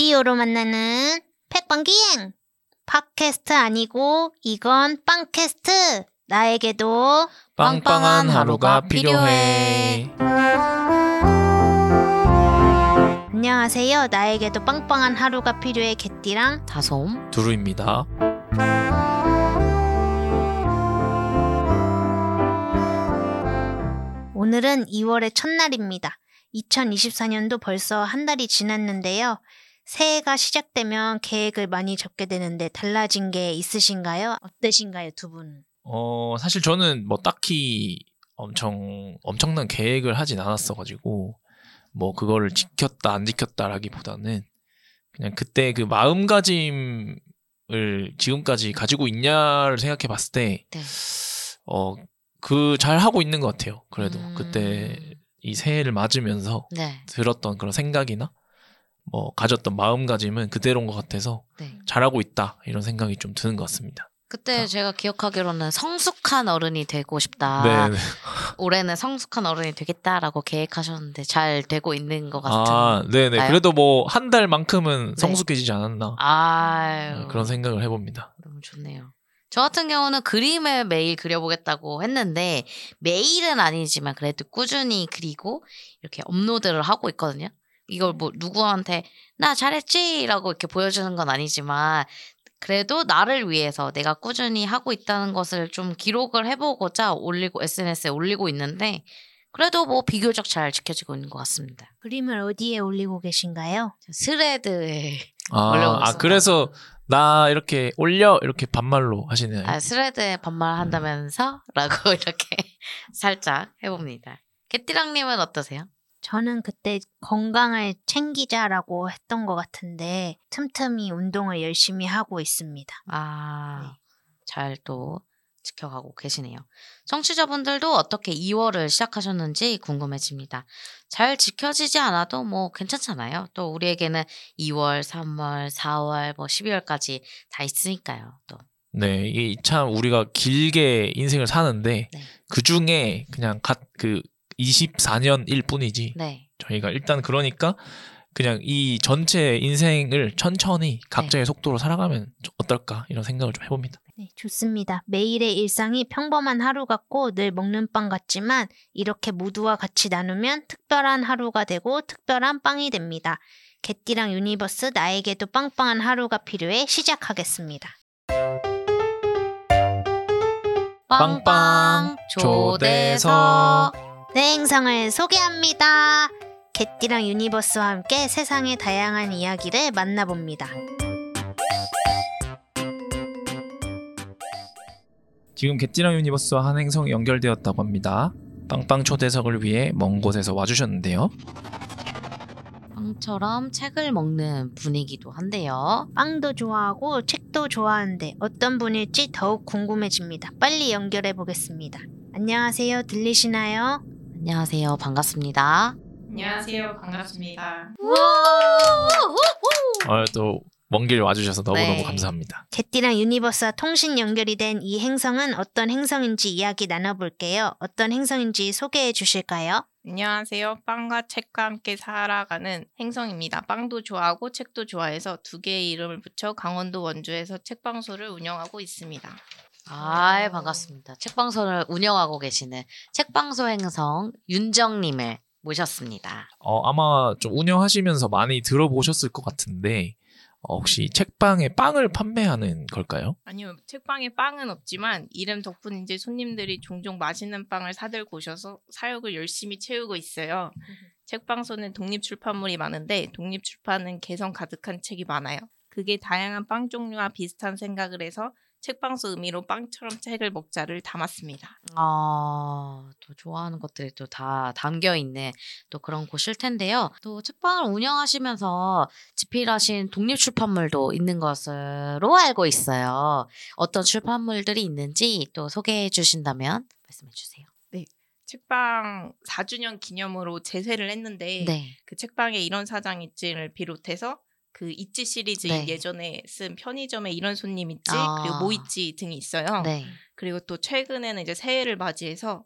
라디오로 만나는 팩빵기행. 팟캐스트 아니고 이건 빵캐스트. 나에게도 빵빵한 하루가 필요해. 안녕하세요. 나에게도 빵빵한 하루가 필요해. 개띠랑 다솜. 두루입니다. 오늘은 2월의 첫날입니다. 2024년도 벌써 한 달이 지났는데요 새해가 시작되면 계획을 많이 적게 되는데 달라진 게 있으신가요? 어떠신가요 두 분은? 어, 사실 저는 뭐 딱히 엄청 엄청난 계획을 하진 않았어 가지고 뭐 그거를 지켰다 안 지켰다라기보다는 그냥 그때 그 마음가짐을 지금까지 가지고 있냐를 생각해 봤을 때 네. 어, 그 잘 하고 있는 것 같아요. 그래도 음. 그때 이 새해를 맞으면서 네. 들었던 그런 생각이나 뭐 가졌던 마음가짐은 그대로인 것 같아서 네. 잘하고 있다 이런 생각이 좀 드는 것 같습니다. 그때 제가 기억하기로는 성숙한 어른이 되고 싶다. 네, 네. 올해는 성숙한 어른이 되겠다라고 계획하셨는데 잘 되고 있는 것 같은. 아, 네네. 나요? 그래도 뭐 한 달만큼은 네. 성숙해지지 않았나 아유, 네, 그런 생각을 해봅니다. 너무 좋네요. 저 같은 경우는 그림을 매일 그려보겠다고 했는데 매일은 아니지만 그래도 꾸준히 그리고 이렇게 업로드를 하고 있거든요. 이걸 뭐 누구한테 나 잘했지라고 이렇게 보여주는 건 아니지만 그래도 나를 위해서 내가 꾸준히 하고 있다는 것을 좀 기록을 해보고자 올리고 SNS에 올리고 있는데 그래도 뭐 비교적 잘 지켜지고 있는 것 같습니다. 그림을 어디에 올리고 계신가요? 스레드에 아, 올려보겠습니다. 아, 그래서 나 이렇게 올려 이렇게 반말로 하시네요. 아, 스레드에 반말한다면서? 라고 이렇게 살짝 해봅니다. 개띠랑님은 어떠세요? 저는 그때 건강을 챙기자라고 했던 것 같은데 틈틈이 운동을 열심히 하고 있습니다. 아, 잘또 지켜가고 계시네요. 청취자분들도 어떻게 2월을 시작하셨는지 궁금해집니다. 잘 지켜지지 않아도 뭐 괜찮잖아요. 또 우리에게는 2월, 3월, 4월, 뭐 12월까지 다 있으니까요. 또. 네, 이게 참 우리가 길게 인생을 사는데 네. 그 중에 그냥 갓그 24년일 뿐이지. 네. 저희가 일단 그러니까 그냥 이 전체 인생을 천천히 각자의 속도로 살아가면 좀 어떨까 이런 생각을 좀 해봅니다. 네, 좋습니다. 매일의 일상이 평범한 하루 같고 늘 먹는 빵 같지만 이렇게 모두와 같이 나누면 특별한 하루가 되고 특별한 빵이 됩니다. 개띠랑 유니버스 나에게도 빵빵한 하루가 필요해 시작하겠습니다. 빵빵 초대석. 네, 행성을 소개합니다. 개띠랑 유니버스와 함께 세상의 다양한 이야기를 만나봅니다. 지금 개띠랑 유니버스와 한 행성이 연결되었다고 합니다. 빵빵 초대석을 위해 먼 곳에서 와주셨는데요. 빵처럼 책을 먹는 분이기도 한데요. 빵도 좋아하고 책도 좋아하는데 어떤 분일지 더욱 궁금해집니다. 빨리 연결해 보겠습니다. 안녕하세요. 들리시나요? 안녕하세요. 반갑습니다. 안녕하세요. 반갑습니다. 어, 또 먼 길 와주셔서 너무너무 네. 감사합니다. 개띠랑 유니버스와 통신 연결이 된 이 행성은 어떤 행성인지 이야기 나눠볼게요. 어떤 행성인지 소개해 주실까요? 안녕하세요. 빵과 책과 함께 살아가는 행성입니다. 빵도 좋아하고 책도 좋아해서 두 개의 이름을 붙여 강원도 원주에서 책방소를 운영하고 있습니다. 아, 반갑습니다. 책방소를 운영하고 계시는 책방소 행성 윤정님을 모셨습니다. 어, 아마 좀 운영하시면서 많이 들어보셨을 것 같은데 어, 혹시 책방에 빵을 판매하는 걸까요? 아니요, 책방에 빵은 없지만 이름 덕분인지 손님들이 종종 맛있는 빵을 사들고 오셔서 사역을 열심히 채우고 있어요. 책방소는 독립 출판물이 많은데 독립 출판은 개성 가득한 책이 많아요. 그게 다양한 빵 종류와 비슷한 생각을 해서 책방소 의미로 빵처럼 책을 먹자를 담았습니다. 아, 또 좋아하는 것들이 또 다 담겨 있는 또 그런 곳일 텐데요. 또 책방을 운영하시면서 집필하신 독립 출판물도 있는 것으로 알고 있어요. 어떤 출판물들이 있는지 또 소개해 주신다면 말씀해 주세요. 책방 4주년 기념으로 재세를 했는데 네. 그 책방에 이런 사장 있지를 비롯해서 그 있지 시리즈 네. 예전에 쓴 편의점에 이런 손님 있지 아. 그리고 뭐 있지 등이 있어요. 네. 그리고 또 최근에는 이제 새해를 맞이해서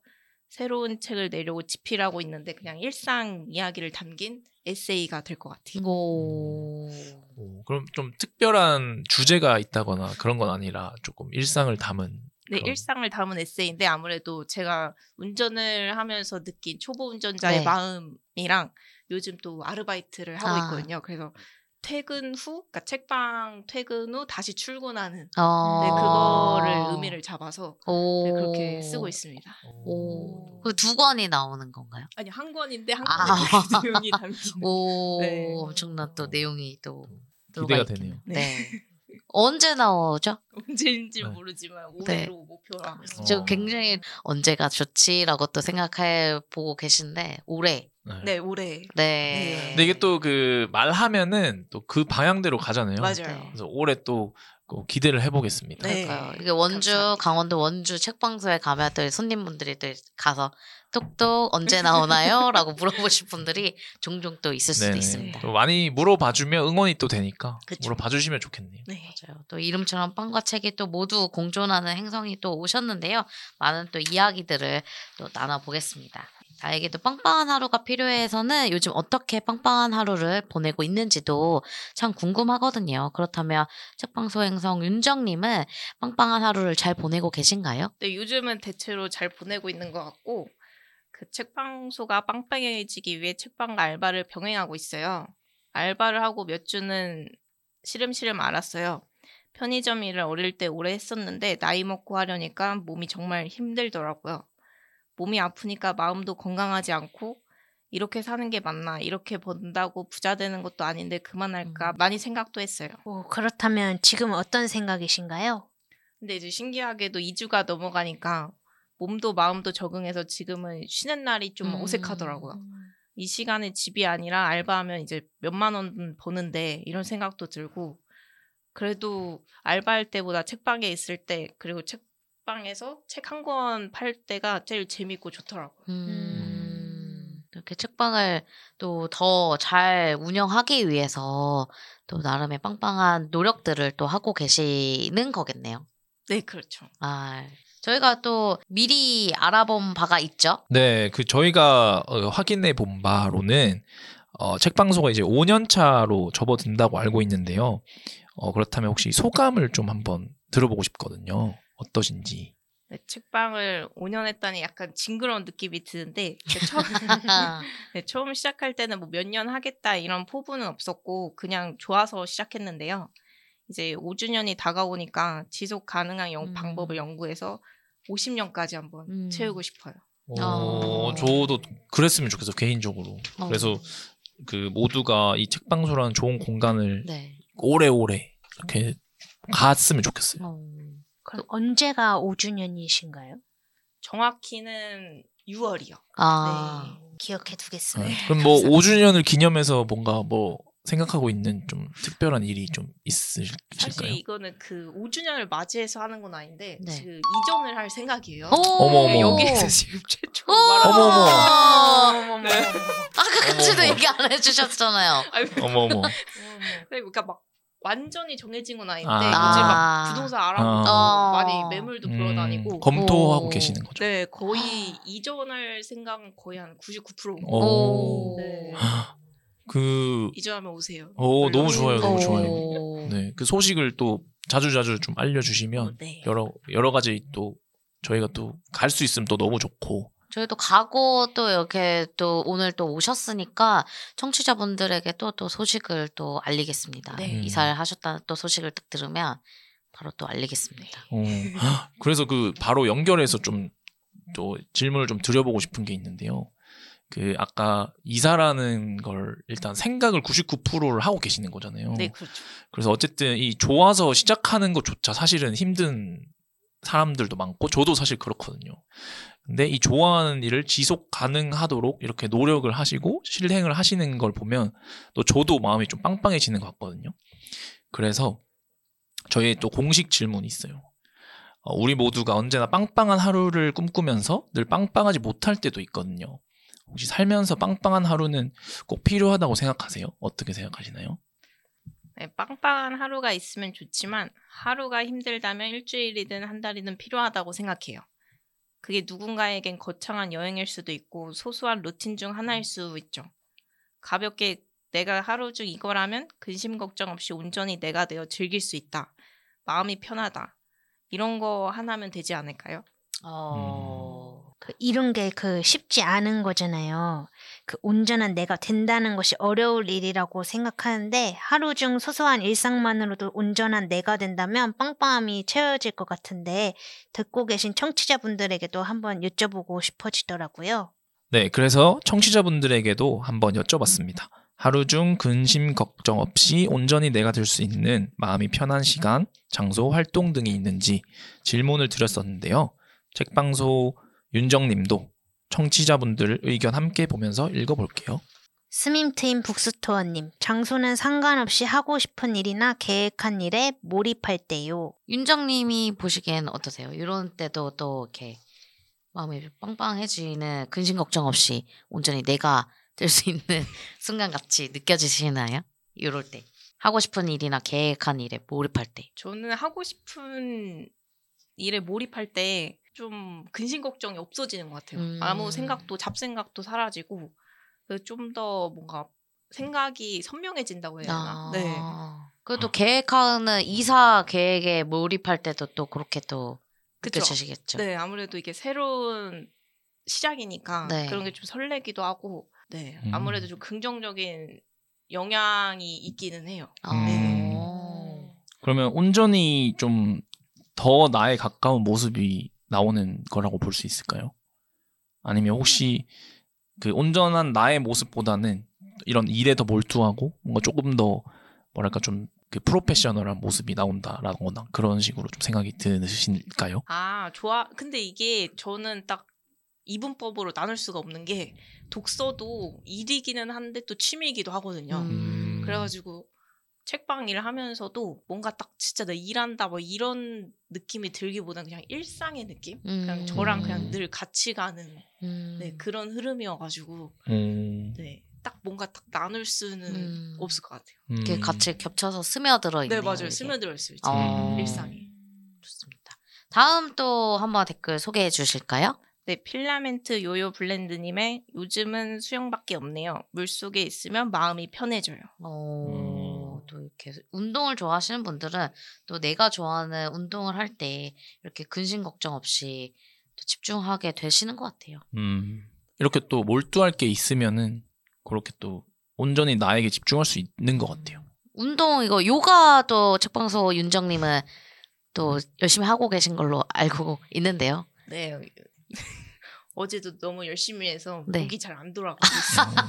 새로운 책을 내려고 집필하고 있는데 그냥 일상 이야기를 담긴 에세이가 될 것 같아요. 오. 오, 그럼 좀 특별한 주제가 있다거나 그런 건 아니라 조금 일상을 담은 네. 일상을 담은 에세이인데 아무래도 제가 운전을 하면서 느낀 초보 운전자의 네. 마음이랑 요즘 또 아르바이트를 하고 아. 있거든요. 그래서 퇴근 후, 그러니까 책방 퇴근 후 다시 출근하는 어. 네, 그거를 의미를 잡아서 오. 네, 그렇게 쓰고 있습니다. 오. 그두 권이 나오는 건가요? 아니 한 권인데 한 아. 권에 그 내용이 담기는. 오. 네. 엄청난 또 내용이 또 기대가 되네요. 있겠네요. 네. 언제 나오죠? 언제인지 네. 모르지만 네. 올해로 목표로 하고 있습니다. 저 어. 굉장히 언제가 좋지라고 또 생각해 보고 계신데 올해. 네. 네, 올해. 네. 네. 근데 이게 또 그 말하면은 또 그 방향대로 가잖아요. 맞아요. 네. 그래서 올해 또그 기대를 해보겠습니다. 네. 그러니까요. 이게 원주 감사합니다. 강원도 원주 책방소에 가면 또 손님분들이 또 가서 똑똑 언제 나오나요?라고 물어보실 분들이 종종 또 있을 수도 네네. 있습니다. 또 많이 물어봐주면 응원이 또 되니까 그쵸. 물어봐주시면 좋겠네요. 네. 맞아요. 또 이름처럼 빵과 책이 또 모두 공존하는 행성이 또 오셨는데요. 많은 또 이야기들을 또 나눠보겠습니다. 나에게 도 빵빵한 하루가 필요해서는 요즘 어떻게 빵빵한 하루를 보내고 있는지도 참 궁금하거든요. 그렇다면 책방소 행성 윤정님은 빵빵한 하루를 잘 보내고 계신가요? 네, 요즘은 대체로 잘 보내고 있는 것 같고 그 책방소가 빵빵해지기 위해 책방과 알바를 병행하고 있어요. 알바를 하고 몇 주는 시름시름 알았어요. 편의점 일을 어릴 때 오래 했었는데 나이 먹고 하려니까 몸이 정말 힘들더라고요. 몸이 아프니까 마음도 건강하지 않고 이렇게 사는 게 맞나 이렇게 번다고 부자 되는 것도 아닌데 그만할까 많이 생각도 했어요. 오, 그렇다면 지금 어떤 생각이신가요? 근데 이제 신기하게도 2주가 넘어가니까 몸도 마음도 적응해서 지금은 쉬는 날이 좀 음. 어색하더라고요. 이 시간에 집이 아니라 알바하면 이제 몇만 원 버는데 이런 생각도 들고 그래도 알바할 때보다 책방에 있을 때 그리고 책 방에서 책 한 권 팔 때가 제일 재밌고 좋더라고요. 음, 이렇게 책방을 또 더 잘 운영하기 위해서 또 나름의 빵빵한 노력들을 또 하고 계시는 거겠네요. 네, 그렇죠. 아, 저희가 또 미리 알아본 바가 있죠. 네, 그 저희가 어, 확인해 본 바로는 어, 책방소가 이제 5년 차로 접어든다고 알고 있는데요. 어, 그렇다면 혹시 소감을 좀 한번 들어보고 싶거든요. 어떠신지. 네, 책방을 5년 했다니 약간 징그러운 느낌이 드는데 그 처음, 네, 처음 시작할 때는 뭐 몇 년 하겠다 이런 포부는 없었고 그냥 좋아서 시작했는데요. 이제 5주년이 다가오니까 지속 가능한 영- 음. 방법을 연구해서 50년까지 한번 음. 채우고 싶어요. 어, 어. 저도 그랬으면 좋겠어 개인적으로. 어. 그래서 그 모두가 이 책방소라는 좋은 공간을 네. 오래오래 이렇게 갔으면 좋겠어요. 어, 그럼 언제가 5주년이신가요? 정확히는 6월이요. 아, 기억해 두겠습니다. 네. 그럼 뭐 5주년을 기념해서 뭔가 뭐 생각하고 있는 좀 특별한 일이 좀 사실 있으실까요? 이거는 그 5주년을 맞이해서 하는 건 아닌데 네. 그 이전을 할 생각이에요. 오! 어머, 어머. 여기에서 지금 최초로 오! 말하는 어머, 어머. 아, 네. 어머, 어머. 얘기 안 해주셨잖아요. 아유, 어머 어머. 그러니까 막 완전히 정해진 건 아닌데 아. 요즘 아. 막 부동산 알아보고 아. 많이 매물도 보러 다니고 음, 검토하고 오. 계시는 거죠. 네 거의 이전할 생각은 거의 한 99%. 오. 네. 그 이전하면 오세요. 오, 너무. 좋아요, 너무 오. 좋아요. 네, 그 소식을 또 자주 자주 좀 알려주시면 네. 여러 여러 가지 또 저희가 또 갈 수 있으면 또 너무 좋고. 저희도 가고 또 이렇게 또 오늘 또 오셨으니까 청취자분들에게 또 또 소식을 또 알리겠습니다. 네. 이사를 하셨다는 또 소식을 딱 들으면 바로 또 알리겠습니다. 어, 그래서 그 바로 연결해서 좀 또 질문을 좀 드려보고 싶은 게 있는데요. 그 아까 이사라는 걸 일단 생각을 99%를 하고 계시는 거잖아요. 네 그렇죠. 그래서 어쨌든 이 좋아서 시작하는 것조차 사실은 힘든 사람들도 많고 저도 사실 그렇거든요. 근데 이 좋아하는 일을 지속 가능하도록 이렇게 노력을 하시고 실행을 하시는 걸 보면 또 저도 마음이 좀 빵빵해지는 것 같거든요. 그래서 저희 또 공식 질문이 있어요. 어, 우리 모두가 언제나 빵빵한 하루를 꿈꾸면서 늘 빵빵하지 못할 때도 있거든요. 혹시 살면서 빵빵한 하루는 꼭 필요하다고 생각하세요? 어떻게 생각하시나요? 네, 빵빵한 하루가 있으면 좋지만 하루가 힘들다면 일주일이든 한 달이든 필요하다고 생각해요. 그게 누군가에겐 거창한 여행일 수도 있고 소소한 루틴 중 하나일 수 있죠. 가볍게 내가 하루 중 이거라면 근심 걱정 없이 온전히 내가 되어 즐길 수 있다. 마음이 편하다. 이런 거 하나면 되지 않을까요? 어. 그 이런 게 그 쉽지 않은 거잖아요. 그 온전한 내가 된다는 것이 어려울 일이라고 생각하는데 하루 중 소소한 일상만으로도 온전한 내가 된다면 빵빵함이 채워질 것 같은데 듣고 계신 청취자분들에게도 한번 여쭤보고 싶어지더라고요. 네, 그래서 청취자분들에게도 한번 여쭤봤습니다. 하루 중 근심 걱정 없이 온전히 내가 될 수 있는 마음이 편한 시간, 장소, 활동 등이 있는지 질문을 드렸었는데요. 책방소 윤정님도 청취자분들 의견 함께 보면서 읽어볼게요. 스밈트임 북스토어님, 장소는 상관없이 하고 싶은 일이나 계획한 일에 몰입할 때요. 윤정님이 보시기엔 어떠세요? 이런 때도 또 이렇게 마음이 빵빵해지는 근심 걱정 없이 온전히 내가 될 수 있는 순간 같이 느껴지시나요? 이럴 때 하고 싶은 일이나 계획한 일에 몰입할 때. 저는 하고 싶은 일에 몰입할 때 좀 근심 걱정이 없어지는 것 같아요. 음. 아무 생각도 잡생각도 사라지고 좀 더 뭔가 생각이 선명해진다고 해야 되나? 아. 네. 그래도 계획하는 이사 계획에 몰입할 때도 또 그렇게 또. 느껴지시겠죠. 네, 아무래도 이게 새로운 시작이니까 네. 그런 게 좀 설레기도 하고, 네, 음. 아무래도 좀 긍정적인 영향이 있기는 해요. 어. 그러면 온전히 좀 더 나에 가까운 모습이 나오는 거라고 볼 수 있을까요? 아니면 혹시 그 온전한 나의 모습보다는 이런 일에 더 몰두하고 뭔가 조금 더 뭐랄까 좀 그 프로페셔널한 모습이 나온다라거나 그런 식으로 좀 생각이 드실까요? 아, 좋아. 근데 이게 저는 딱 이분법으로 나눌 수가 없는 게 독서도 일이기는 한데 또 취미이기도 하거든요. 음. 그래가지고 책방 일을 하면서도 뭔가 딱 진짜 나 일한다 뭐 이런 느낌이 들기보다는 그냥 일상의 느낌? 그냥 음. 저랑 그냥 늘 같이 가는 음. 네, 그런 흐름이어가지고 음, 네, 딱 뭔가 딱 나눌 수는 음. 없을 것 같아요. 이렇게 음. 같이 겹쳐서 스며들어 있네요. 네, 맞아요. 이게. 스며들어 있어요. 어. 일상이. 좋습니다. 다음 또 한번 댓글 소개해 주실까요? 네, 필라멘트 요요 블렌드님의 요즘은 수영밖에 없네요. 물 속에 있으면 마음이 편해져요. 어, 또 이렇게 운동을 좋아하시는 분들은 또 내가 좋아하는 운동을 할 때 이렇게 근심 걱정 없이 또 집중하게 되시는 것 같아요. 음, 이렇게 또 몰두할 게 있으면은 그렇게 또 온전히 나에게 집중할 수 있는 것 같아요. 운동 이거 요가도 책방소 윤정님은 또 열심히 하고 계신 걸로 알고 있는데요. 네. 어제도 너무 열심히 해서 네. 목이 잘 안 돌아가고 있어요.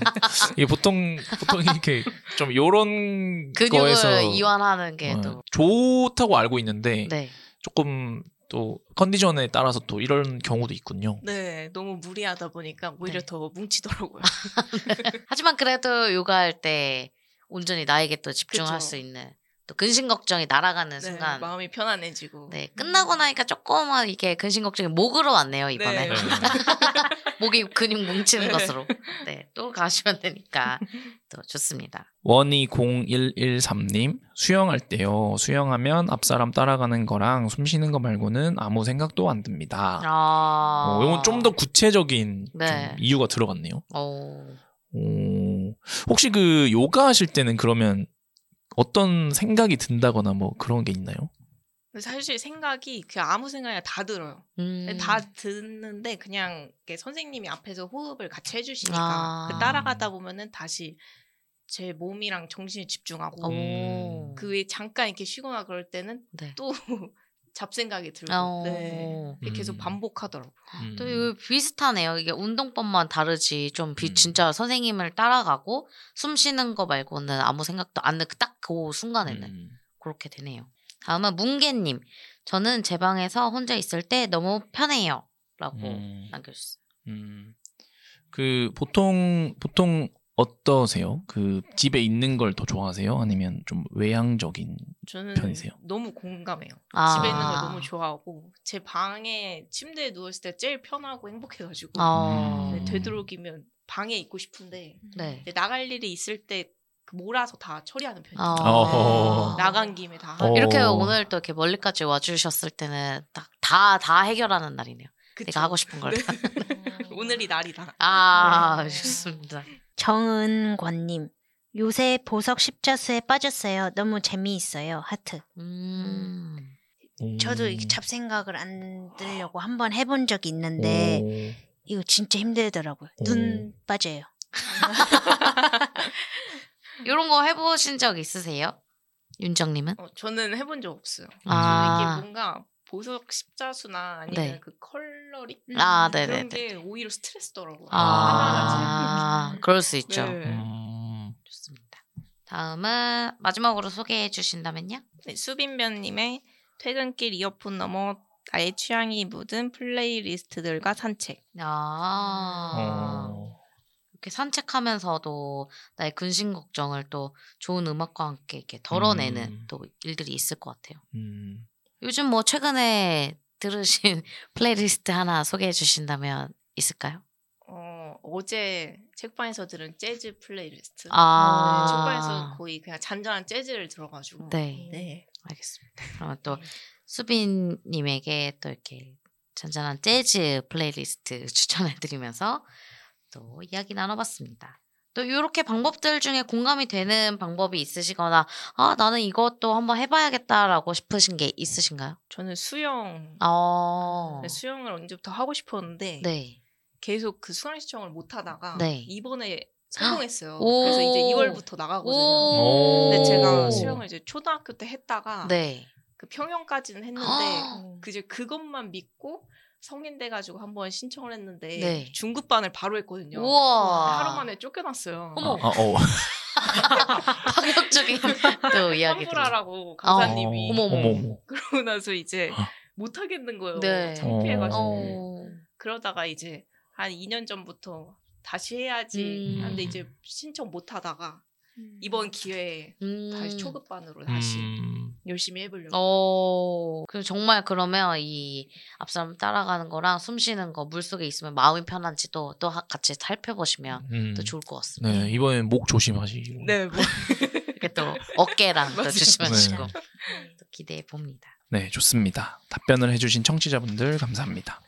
이게 보통 보통 이렇게 좀 요런 근육을 거에서 이완하는 게 어, 또 좋다고 알고 있는데 네. 조금 또 컨디션에 따라서 또 이런 경우도 있군요. 네, 너무 무리하다 보니까 오히려 네. 더 뭉치더라고요. 하지만 그래도 요가할 때 온전히 나에게 또 집중할 그쵸. 수 있는 또 근심 걱정이 날아가는 네, 순간 마음이 편안해지고. 네 끝나고 나니까 조금만 이게 근심 걱정이 목으로 왔네요 이번에 네. 목이 근육 뭉치는 네. 것으로 네 또 가시면 되니까 또 좋습니다. 원이 0113님 수영할 때요. 수영하면 앞사람 따라가는 거랑 숨 쉬는 거 말고는 아무 생각도 안 듭니다. 아 어, 이건 좀 더 구체적인 좀 네. 이유가 들어갔네요. 어. 오, 혹시 그 요가 하실 때는 그러면 어떤 생각이 든다거나 뭐 그런 게 있나요? 사실 생각이 그 아무 생각이 다 들어요. 음. 다 듣는데 그냥 이렇게 선생님이 앞에서 호흡을 같이 해주시니까 아. 그 따라가다 보면은 다시 제 몸이랑 정신에 집중하고 오. 그 외에 잠깐 이렇게 쉬거나 그럴 때는 네. 또 잡생각이 들고 어. 네. 계속 음. 반복하더라고요. 음. 또 이거 비슷하네요. 이게 운동법만 다르지 좀 비, 음. 진짜 선생님을 따라가고 숨 쉬는 거 말고는 아무 생각도 안 나. 딱그 순간에는 음. 그렇게 되네요. 다음은 뭉개님. 저는 제 방에서 혼자 있을 때 너무 편해요. 라고 음. 남겨주셨어요. 음. 그 보통 보통 어떠세요? 그 집에 있는 걸 더 좋아하세요? 아니면 좀 외향적인 저는 편이세요? 너무 공감해요. 아. 집에 있는 걸 너무 좋아하고 제 방에 침대에 누웠을 때 제일 편하고 행복해가지고 어. 네, 되도록이면 방에 있고 싶은데 네. 나갈 일이 있을 때그 몰아서 다 처리하는 편이에요. 어. 어허. 나간 김에 다. 어. 이렇게 오늘 또 이렇게 멀리까지 와주셨을 때는 딱다다 해결하는 날이네요. 그쵸. 내가 하고 싶은 걸. 네. 오늘이 날이다. 아 네. 좋습니다. 정은권님. 요새 보석 십자수에 빠졌어요. 너무 재미있어요. 하트. 음. 저도 이렇게 잡생각을 안 들려고 한번 해본 적이 있는데 이거 진짜 힘들더라고요. 눈 빠져요. 이런 거 해보신 적 있으세요? 윤정님은? 어, 저는 해본 적 없어요. 아. 이게 뭔가 보석 십자수나 아니면 네. 그 컬러링 아, 그런 네네네. 게 오히려 스트레스더라고요. 아, 하나하나 그럴 수 있죠. 네. 음, 좋습니다. 다음은 마지막으로 소개해 주신다면요? 네, 수빈님의 퇴근길 이어폰 넘어 나의 취향이 묻은 playlist들과 산책. 아, 어, 이렇게 산책하면서도 나의 근심 걱정을 또 좋은 음악과 함께 이렇게 덜어내는 음. 또 일들이 있을 것 같아요. 음. 요즘 뭐 최근에 들으신 플레이리스트 하나 소개해 주신다면 있을까요? 어, 어제 책방에서 들은 재즈 플레이리스트. 아. 네, 책방에서 거의 그냥 잔잔한 재즈를 들어가지고. 네. 네. 알겠습니다. 그러면 또 수빈님에게 또 이렇게 잔잔한 재즈 플레이리스트 추천해드리면서 또 이야기 나눠봤습니다. 또 이렇게 방법들 중에 공감이 되는 방법이 있으시거나 아 나는 이것도 한번 해봐야겠다라고 싶으신 게 있으신가요? 저는 수영. 어, 네, 수영을 언제부터 하고 싶었는데 네. 계속 그 수강 신청을 못 하다가 네. 이번에 성공했어요. 오. 그래서 이제 2월부터 나가거든요. 오. 근데 제가 오. 수영을 이제 초등학교 때 했다가 네. 그 평영까지는 했는데 아. 그 이제 그것만 믿고 성인 돼가지고 한번 신청을 했는데 네. 중급반을 바로 했거든요. 우와. 하루 만에 쫓겨났어요. 어머. 아, 어. 파격적인 또 이야기들. 환불하라고 강사님이 어머, 어머. 어머, 어머. 그러고 나서 이제 아. 못 하겠는 거예요. 네. 창피해가지고 어. 그러다가 이제 한 2년 전부터 다시 해야지 음. 하는데 이제 신청 못 하다가 이번 기회에 음. 다시 초급반으로 다시 음, 열심히 해보려고. 어, 그 정말 그러면 이 앞사람 따라가는 거랑 숨 쉬는 거 물속에 있으면 마음이 편한지도 또 하- 같이 살펴보시면 음. 또 좋을 것 같습니다. 네, 이번엔 목 조심하시고. 네, 뭐. 이렇게 또 어깨랑 또. 조심하시고 네. 또 기대해 봅니다. 네, 좋습니다. 답변을 해주신 청취자분들 감사합니다.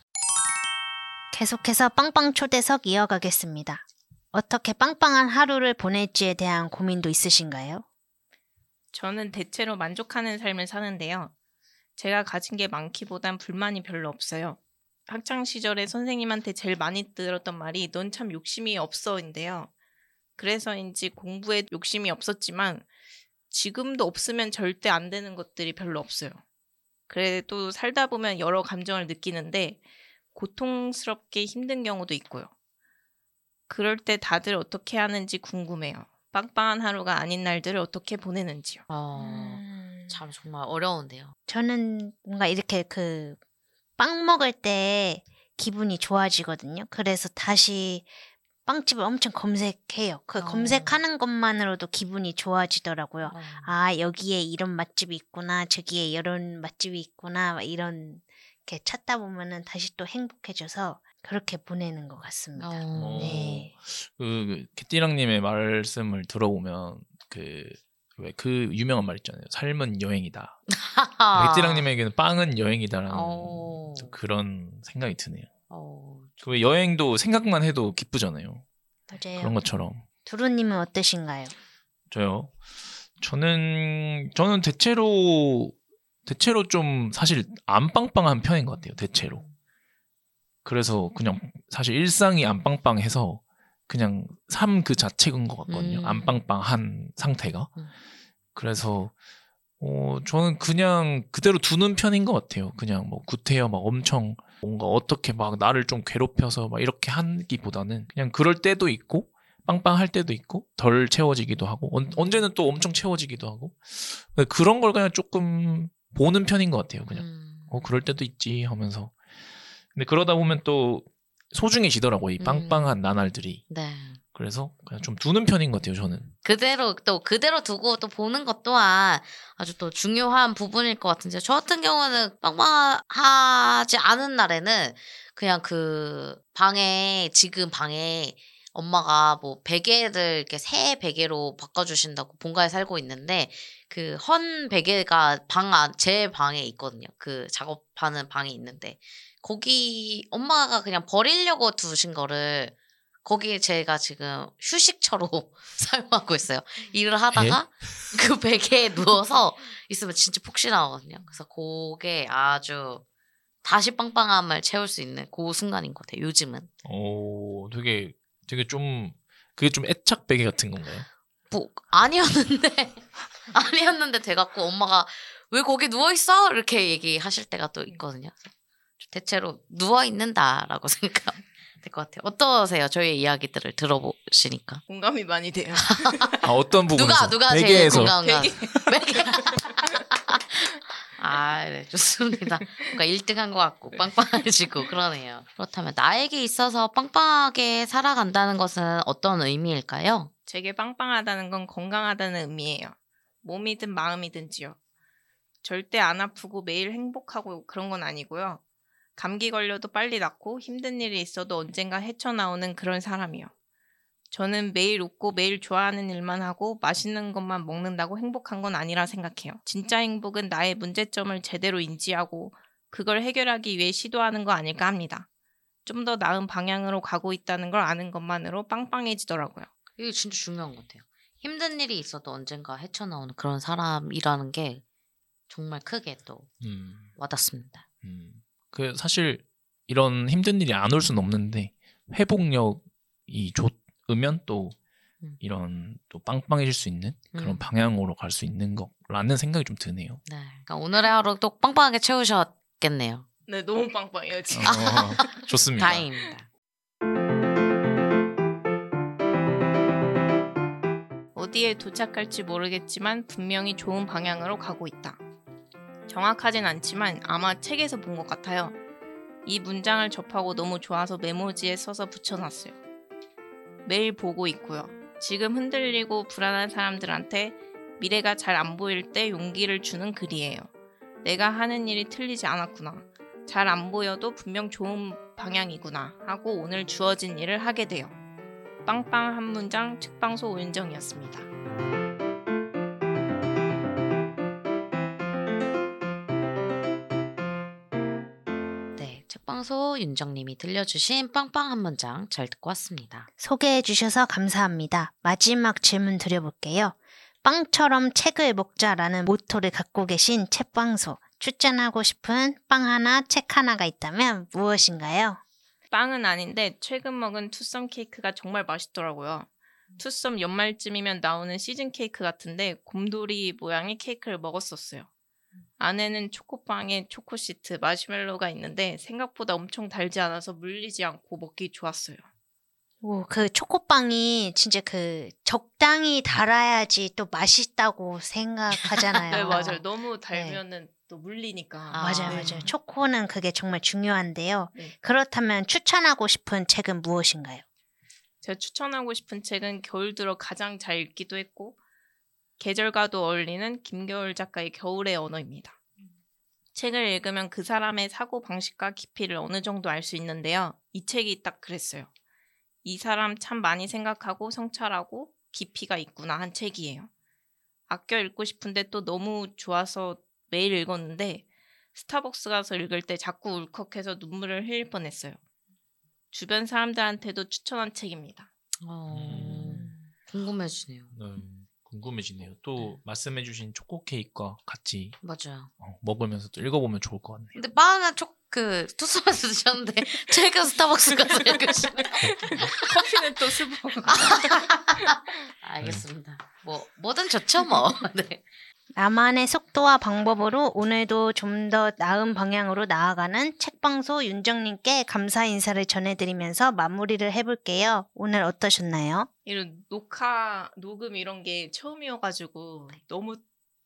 계속해서 빵빵 초대석 이어가겠습니다. 어떻게 빵빵한 하루를 보낼지에 대한 고민도 있으신가요? 저는 대체로 만족하는 삶을 사는데요. 제가 가진 게 많기보단 불만이 별로 없어요. 학창 시절에 선생님한테 제일 많이 들었던 말이 넌 참 욕심이 없어인데요. 그래서인지 공부에 욕심이 없었지만 지금도 없으면 절대 안 되는 것들이 별로 없어요. 그래도 살다 보면 여러 감정을 느끼는데 고통스럽게 힘든 경우도 있고요. 그럴 때 다들 어떻게 하는지 궁금해요. 빵빵한 하루가 아닌 날들을 어떻게 보내는지요. 어, 음. 참 정말 어려운데요. 저는 뭔가 이렇게 그 빵 먹을 때 기분이 좋아지거든요. 그래서 다시 빵집을 엄청 검색해요. 그 어. 검색하는 것만으로도 기분이 좋아지더라고요. 어. 아, 여기에 이런 맛집이 있구나. 저기에 이런 맛집이 있구나. 막 이런 게 찾다 보면은 다시 또 행복해져서 그렇게 보내는 것 같습니다. 어. 네. 그 개띠랑님의 말씀을 들어보면 그왜그 유명한 말 있잖아요. 삶은 여행이다. 개띠랑님에게는 빵은 여행이다라는 어. 또 그런 생각이 드네요. 어, 그 여행도 생각만 해도 기쁘잖아요. 맞아요. 그런 것처럼 두루님은 어떠신가요? 저요. 저는 저는 대체로 대체로 좀 사실 안 빵빵한 편인 것 같아요. 대체로. 그래서 그냥 사실 일상이 안 빵빵해서 그냥 삶 그 자체인 것 같거든요. 음. 안 빵빵한 상태가. 음. 그래서 어 저는 그냥 그대로 두는 편인 것 같아요. 그냥 뭐 구태여 막 엄청 뭔가 어떻게 막 나를 좀 괴롭혀서 막 이렇게 하기보다는 그냥 그럴 때도 있고 빵빵할 때도 있고 덜 채워지기도 하고 언, 언제는 또 엄청 채워지기도 하고 그런 걸 그냥 조금 보는 편인 것 같아요. 그냥 음. 어 그럴 때도 있지 하면서 근데 그러다 보면 또 소중해지더라고 이 음. 빵빵한 나날들이 네. 그래서 그냥 좀 두는 편인 것 같아요 저는 그대로 또 그대로 두고 또 보는 것 또한 아주 또 중요한 부분일 것 같은데 저 같은 경우는 빵빵하지 않은 날에는 그냥 그 방에 지금 방에 엄마가 뭐 베개를 이렇게 새 베개로 바꿔주신다고 본가에 살고 있는데 그 헌 베개가 방 안 제 방에 있거든요. 그 작업하는 방에 있는데 거기 엄마가 그냥 버리려고 두신 거를 거기에 제가 지금 휴식처로 사용하고 있어요. 일을 하다가 그 베개에 누워서 있으면 진짜 폭신하거든요. 그래서 그게 아주 다시 빵빵함을 채울 수 있는 그 순간인 것 같아요. 요즘은. 오, 되게 되게 좀 그게 좀 애착 베개 같은 건가요? 뭐 아니었는데 아니었는데 돼갖고 엄마가 왜 거기 누워 있어 이렇게 얘기하실 때가 또 있거든요. 대체로 누워 있는다라고 생각하면 될 것 같아요. 어떠세요? 저희의 이야기들을 들어보시니까 공감이 많이 돼요. 아, 어떤 부분에서? 누가 누가 제일 베개에서 공감가? 아, 네, 좋습니다. 뭔가 1등한 것 같고 빵빵해지고 그러네요. 그렇다면 나에게 있어서 빵빵하게 살아간다는 것은 어떤 의미일까요? 제게 빵빵하다는 건 건강하다는 의미예요. 몸이든 마음이든지요. 절대 안 아프고 매일 행복하고 그런 건 아니고요. 감기 걸려도 빨리 낫고 힘든 일이 있어도 언젠가 헤쳐나오는 그런 사람이요. 저는 매일 웃고 매일 좋아하는 일만 하고 맛있는 것만 먹는다고 행복한 건 아니라 생각해요. 진짜 행복은 나의 문제점을 제대로 인지하고 그걸 해결하기 위해 시도하는 거 아닐까 합니다. 좀 더 나은 방향으로 가고 있다는 걸 아는 것만으로 빵빵해지더라고요. 이게 진짜 중요한 것 같아요. 힘든 일이 있어도 언젠가 헤쳐나오는 그런 사람이라는 게 정말 크게 또 음, 와닿습니다. 음. 그 사실 이런 힘든 일이 안 올 수는 없는데 회복력이 좋으면 또 음. 이런 또 빵빵해질 수 있는 그런 음. 방향으로 갈 수 있는 거라는 생각이 좀 드네요. 네, 그러니까 오늘의 하루 또 빵빵하게 채우셨겠네요. 네, 너무 빵빵해요, 지금. 어, 좋습니다. 다행입니다. 어디에 도착할지 모르겠지만 분명히 좋은 방향으로 가고 있다. 정확하진 않지만 아마 책에서 본 것 같아요. 이 문장을 접하고 너무 좋아서 메모지에 써서 붙여놨어요. 매일 보고 있고요. 지금 흔들리고 불안한 사람들한테 미래가 잘 안 보일 때 용기를 주는 글이에요. 내가 하는 일이 틀리지 않았구나. 잘 안 보여도 분명 좋은 방향이구나 하고 오늘 주어진 일을 하게 돼요. 빵빵 한 문장 책방소 오윤정이었습니다. 네, 책방소 윤정님이 들려주신 빵빵 한 문장 잘 듣고 왔습니다. 소개해 주셔서 감사합니다. 마지막 질문 드려볼게요. 빵처럼 책을 먹자라는 모토를 갖고 계신 책방소. 추천하고 싶은 빵 하나, 책 하나가 있다면 무엇인가요? 빵은 아닌데 최근 먹은 투썸 케이크가 정말 맛있더라고요. 투썸 연말쯤이면 나오는 시즌 케이크 같은데 곰돌이 모양의 케이크를 먹었었어요. 안에는 초코빵에 초코시트, 마시멜로가 있는데 생각보다 엄청 달지 않아서 물리지 않고 먹기 좋았어요. 오, 그 초코빵이 진짜 그 적당히 달아야지 또 맛있다고 생각하잖아요. 네, 맞아요. 너무 달면은 또 물리니까. 아, 맞아요, 네. 맞아요. 초코는 그게 정말 중요한데요. 네. 그렇다면 추천하고 싶은 책은 무엇인가요? 제가 추천하고 싶은 책은 겨울 들어 가장 잘 읽기도 했고 계절과도 어울리는 김겨울 작가의 겨울의 언어입니다. 책을 읽으면 그 사람의 사고 방식과 깊이를 어느 정도 알 수 있는데요. 이 책이 딱 그랬어요. 이 사람 참 많이 생각하고 성찰하고 깊이가 있구나 한 책이에요. 아껴 읽고 싶은데 또 너무 좋아서 매일 읽었는데 스타벅스 가서 읽을 때 자꾸 울컥해서 눈물을 흘릴 뻔했어요. 주변 사람들한테도 추천한 책입니다. 어, 음. 궁금해지네요. 음, 궁금해지네요. 또 말씀해주신 초코 케이크와 같이 맞아요. 어, 먹으면서 또 읽어보면 좋을 것 같네요. 근데 바나나 초그 투썸에서 드셨는데 최근 스타벅스 가서 읽으시네. 커피는 또 스벅. 알겠습니다. 뭐 뭐든 좋죠 뭐. 네. 나만의 속도와 방법으로 오늘도 좀 더 나은 방향으로 나아가는 책방소 윤정님께 감사 인사를 전해드리면서 마무리를 해볼게요. 오늘 어떠셨나요? 이런 녹화 녹음 이런 게 처음이어가지고 너무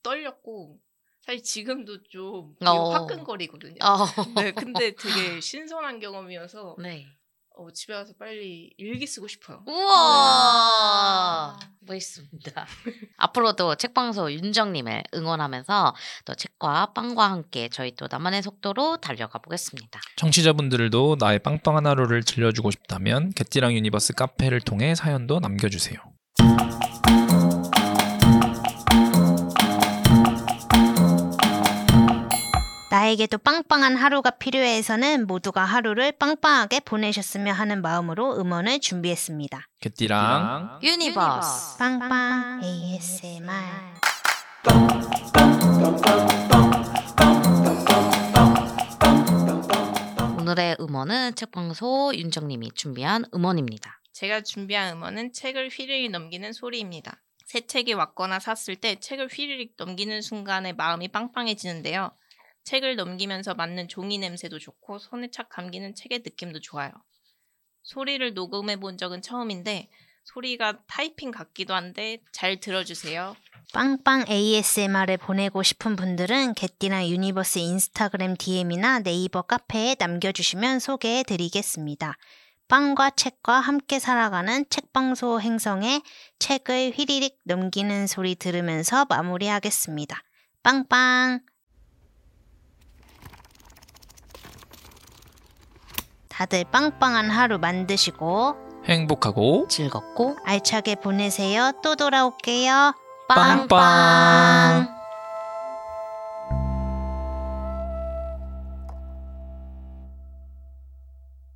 떨렸고 사실 지금도 좀 어. 화끈거리거든요. 어. 네, 근데 되게 신선한 경험이어서 네. 어, 집에 가서 빨리 일기 쓰고 싶어요. 우와 멋있습니다. 앞으로도 책방소 윤정님을 응원하면서 또 책과 빵과 함께 저희 또 나만의 속도로 달려가 보겠습니다. 청취자분들도 나의 빵빵한 하루를 들려주고 싶다면 개띠랑 유니버스 카페를 통해 사연도 남겨주세요. 나에게도 빵빵한 하루가 필요해서는 모두가 하루를 빵빵하게 보내셨으면 하는 마음으로 음원을 준비했습니다. 개띠랑 유니버스. 빵빵 ASMR. 오늘의 음원은 책방소 윤정님이 준비한 음원입니다. 제가 준비한 음원은 책을 휘리릭 넘기는 소리입니다. 새 책이 왔거나 샀을 때 책을 휘리릭 넘기는 순간에 마음이 빵빵해지는데요. 책을 넘기면서 맡는 종이 냄새도 좋고 손에 착 감기는 책의 느낌도 좋아요. 소리를 녹음해 본 적은 처음인데 소리가 타이핑 같기도 한데 잘 들어주세요. 빵빵 ASMR을 보내고 싶은 분들은 개띠랑 유니버스 인스타그램 DM이나 네이버 카페에 남겨주시면 소개해 드리겠습니다. 빵과 책과 함께 살아가는 책빵소 행성의 책을 휘리릭 넘기는 소리 들으면서 마무리하겠습니다. 빵빵! 다들 빵빵한 하루 만드시고 행복하고 즐겁고 알차게 보내세요. 또 돌아올게요. 빵빵.